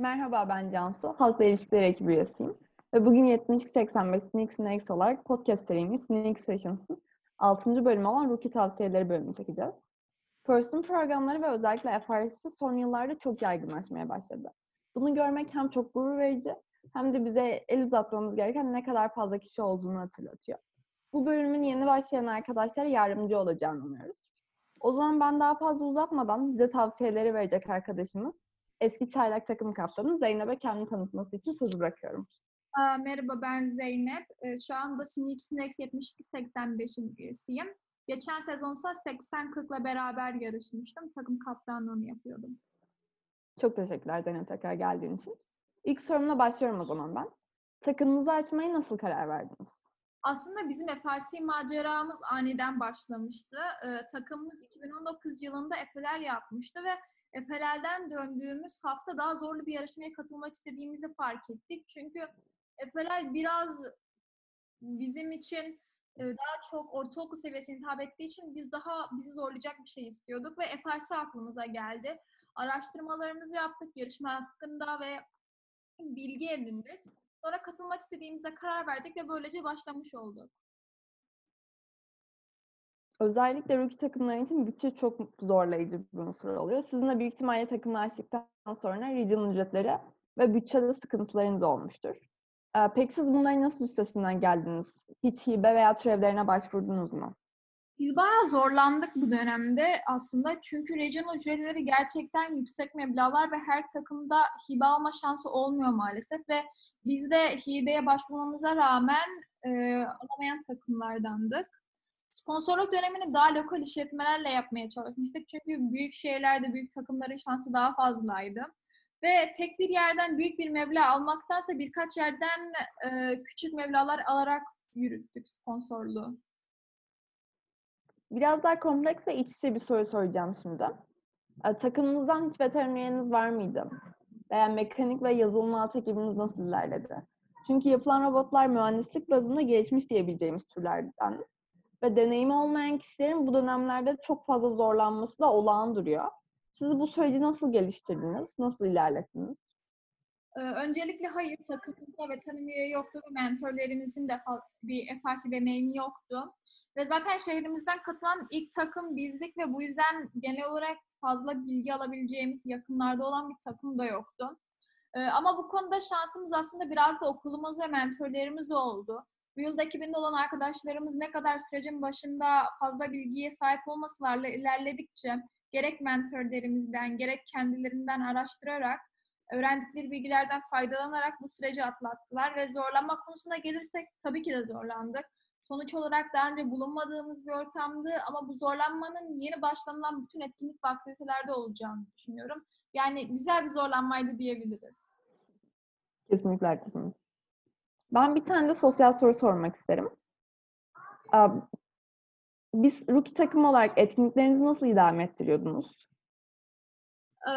Merhaba ben Cansu, Halkla İlişkiler ekibi üyesiyim. Ve bugün 7085 Sneaks Next olarak podcast serimiz Sneak Sessions'ın 6. bölümü olan Rookie Tavsiyeleri bölümünü çekeceğiz. Person programları ve özellikle FRC son yıllarda çok yaygınlaşmaya başladı. Bunu görmek hem çok gurur verici hem de bize el uzatmamız gereken ne kadar fazla kişi olduğunu hatırlatıyor. Bu bölümün yeni başlayan arkadaşlara yardımcı olacağını umuyoruz. O zaman ben daha fazla uzatmadan bize tavsiyeleri verecek arkadaşımız eski çaylak takım kaptanı Zeynep'e kendini tanıtması için sözü bırakıyorum. Aa, merhaba ben Zeynep. Ee, şu anda Sneak Snacks 72-85'in üyesiyim. Geçen sezonsa 80-40'la beraber yarışmıştım. Takım kaptanlığını yapıyordum. Çok teşekkürler Zeynep tekrar geldiğin için. İlk sorumla başlıyorum o zaman ben. Takımınızı açmaya nasıl karar verdiniz? Aslında bizim FRC maceramız aniden başlamıştı. Ee, takımımız 2019 yılında Efeler yapmıştı ve Efeler'den döndüğümüz hafta daha zorlu bir yarışmaya katılmak istediğimizi fark ettik. Çünkü Efeler biraz bizim için e, daha çok ortaokul seviyesine hitap ettiği için biz daha bizi zorlayacak bir şey istiyorduk ve FRC aklımıza geldi. Araştırmalarımızı yaptık yarışma hakkında ve bilgi edindik. Sonra katılmak istediğimize karar verdik ve böylece başlamış olduk. Özellikle rookie takımları için bütçe çok zorlayıcı bir unsur oluyor. Sizin büyük ihtimalle takımlaştıktan sonra regional ücretleri ve bütçede sıkıntılarınız olmuştur. Ee, peki siz bunların nasıl üstesinden geldiniz? Hiç hibe veya türevlerine başvurdunuz mu? Biz bayağı zorlandık bu dönemde aslında çünkü regional ücretleri gerçekten yüksek meblağlar ve her takımda hibe alma şansı olmuyor maalesef ve biz de hibeye başvurmamıza rağmen e, alamayan takımlardandık. Sponsorluk dönemini daha lokal işletmelerle yapmaya çalışmıştık. Çünkü büyük şehirlerde büyük takımların şansı daha fazlaydı. Ve tek bir yerden büyük bir meblağ almaktansa birkaç yerden e, küçük meblağlar alarak yürüttük sponsorluğu. Biraz daha kompleks ve iç içe bir soru soracağım şimdi. E, takımınızdan hiç veteran üyeniz var mıydı? Veya mekanik ve yazılım alt ekibiniz nasıl ilerledi? Çünkü yapılan robotlar mühendislik bazında gelişmiş diyebileceğimiz türlerden. Ve deneyimi olmayan kişilerin bu dönemlerde çok fazla zorlanması da olağan duruyor. Siz bu süreci nasıl geliştirdiniz? Nasıl ilerlettiniz? Ee, öncelikle hayır takımımızda veteran üye yoktu ve mentorlarımızın da bir FRC deneyimi yoktu. Ve zaten şehrimizden katılan ilk takım bizdik ve bu yüzden genel olarak fazla bilgi alabileceğimiz yakınlarda olan bir takım da yoktu. Ee, ama bu konuda şansımız aslında biraz da okulumuz ve mentorlarımız oldu. Bu yılda ekibinde olan arkadaşlarımız ne kadar sürecin başında fazla bilgiye sahip olmasalarla ilerledikçe gerek mentorlerimizden gerek kendilerinden araştırarak öğrendikleri bilgilerden faydalanarak bu süreci atlattılar ve zorlanma konusuna gelirsek tabii ki de zorlandık. Sonuç olarak daha önce bulunmadığımız bir ortamdı ama bu zorlanmanın yeni başlanılan bütün etkinlik ve aktivitelerde olacağını düşünüyorum. Yani güzel bir zorlanmaydı diyebiliriz. Kesinlikle haklısınız. Ben bir tane de sosyal soru sormak isterim. Biz rookie takım olarak etkinliklerinizi nasıl idame ettiriyordunuz? Ee,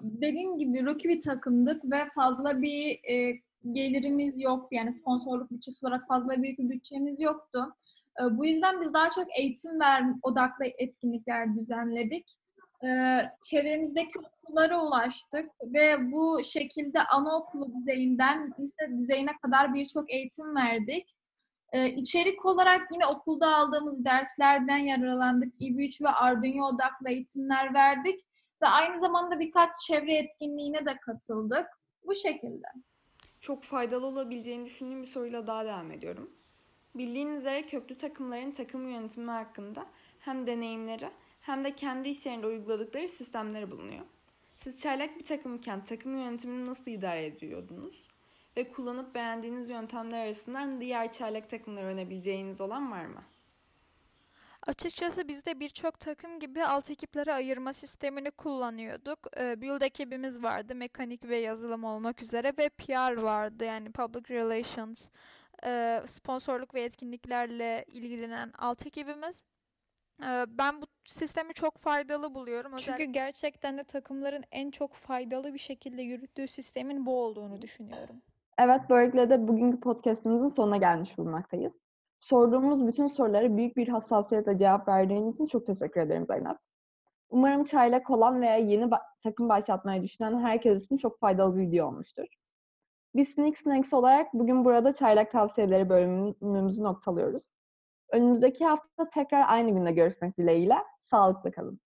dediğim gibi rookie bir takımdık ve fazla bir e, gelirimiz yoktu. Yani sponsorluk bütçesi olarak fazla büyük bir bütçemiz yoktu. Ee, bu yüzden biz daha çok eğitim ver odaklı etkinlikler düzenledik. Ee, çevremizdeki okullara ulaştık ve bu şekilde anaokulu düzeyinden lise düzeyine kadar birçok eğitim verdik. Ee, içerik olarak yine okulda aldığımız derslerden yararlandık. İB3 ve Arduino odaklı eğitimler verdik ve aynı zamanda birkaç çevre etkinliğine de katıldık. Bu şekilde. Çok faydalı olabileceğini düşündüğüm bir soruyla daha devam ediyorum. Bildiğiniz üzere köklü takımların takım yönetimi hakkında hem deneyimleri hem de kendi işlerinde uyguladıkları sistemleri bulunuyor. Siz çaylak bir takımken takım yönetimini nasıl idare ediyordunuz? Ve kullanıp beğendiğiniz yöntemler arasından diğer çaylak takımları önebileceğiniz olan var mı? Açıkçası biz de birçok takım gibi alt ekiplere ayırma sistemini kullanıyorduk. Ee, build ekibimiz vardı, mekanik ve yazılım olmak üzere ve PR vardı yani Public Relations, e, sponsorluk ve etkinliklerle ilgilenen alt ekibimiz. Ee, ben bu sistemi çok faydalı buluyorum. Çünkü gerçekten de takımların en çok faydalı bir şekilde yürüttüğü sistemin bu olduğunu düşünüyorum. Evet, böylelikle de bugünkü podcastimizin sonuna gelmiş bulunmaktayız. Sorduğumuz bütün sorulara büyük bir hassasiyetle cevap verdiğin için çok teşekkür ederim Zeynep. Umarım Umarım çaylak olan veya yeni ba- takım başlatmayı düşünen herkes için çok faydalı bir video olmuştur. Biz Sneak Snacks olarak bugün burada çaylak tavsiyeleri bölümümüzü noktalıyoruz. Önümüzdeki hafta tekrar aynı günde görüşmek dileğiyle. Sağlıklı kalın.